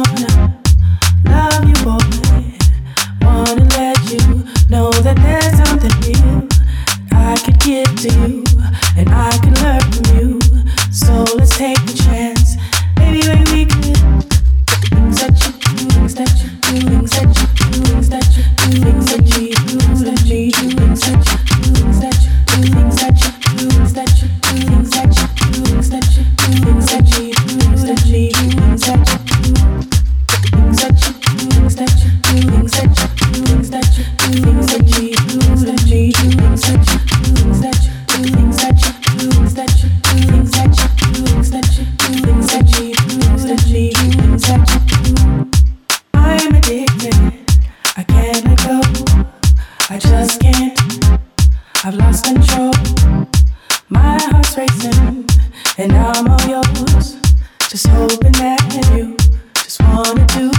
wanna I've lost control. My heart's racing, and now I'm all yours. Just hoping that you just wanna do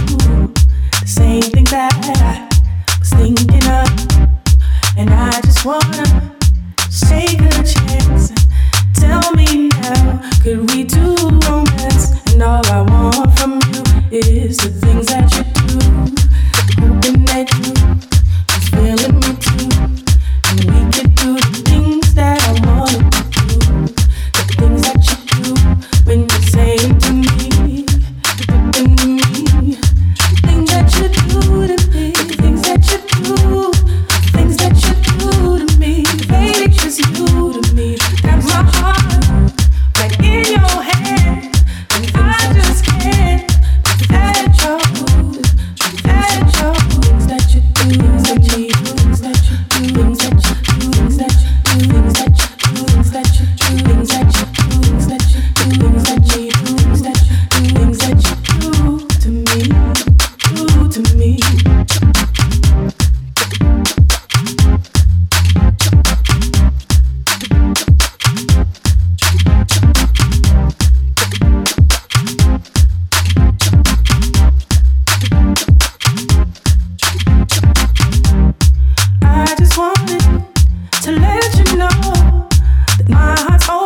the same thing that I was thinking of, and I just wanna take a chance. Tell me now, could we do romance? I just wanted to let you know that my heart's open.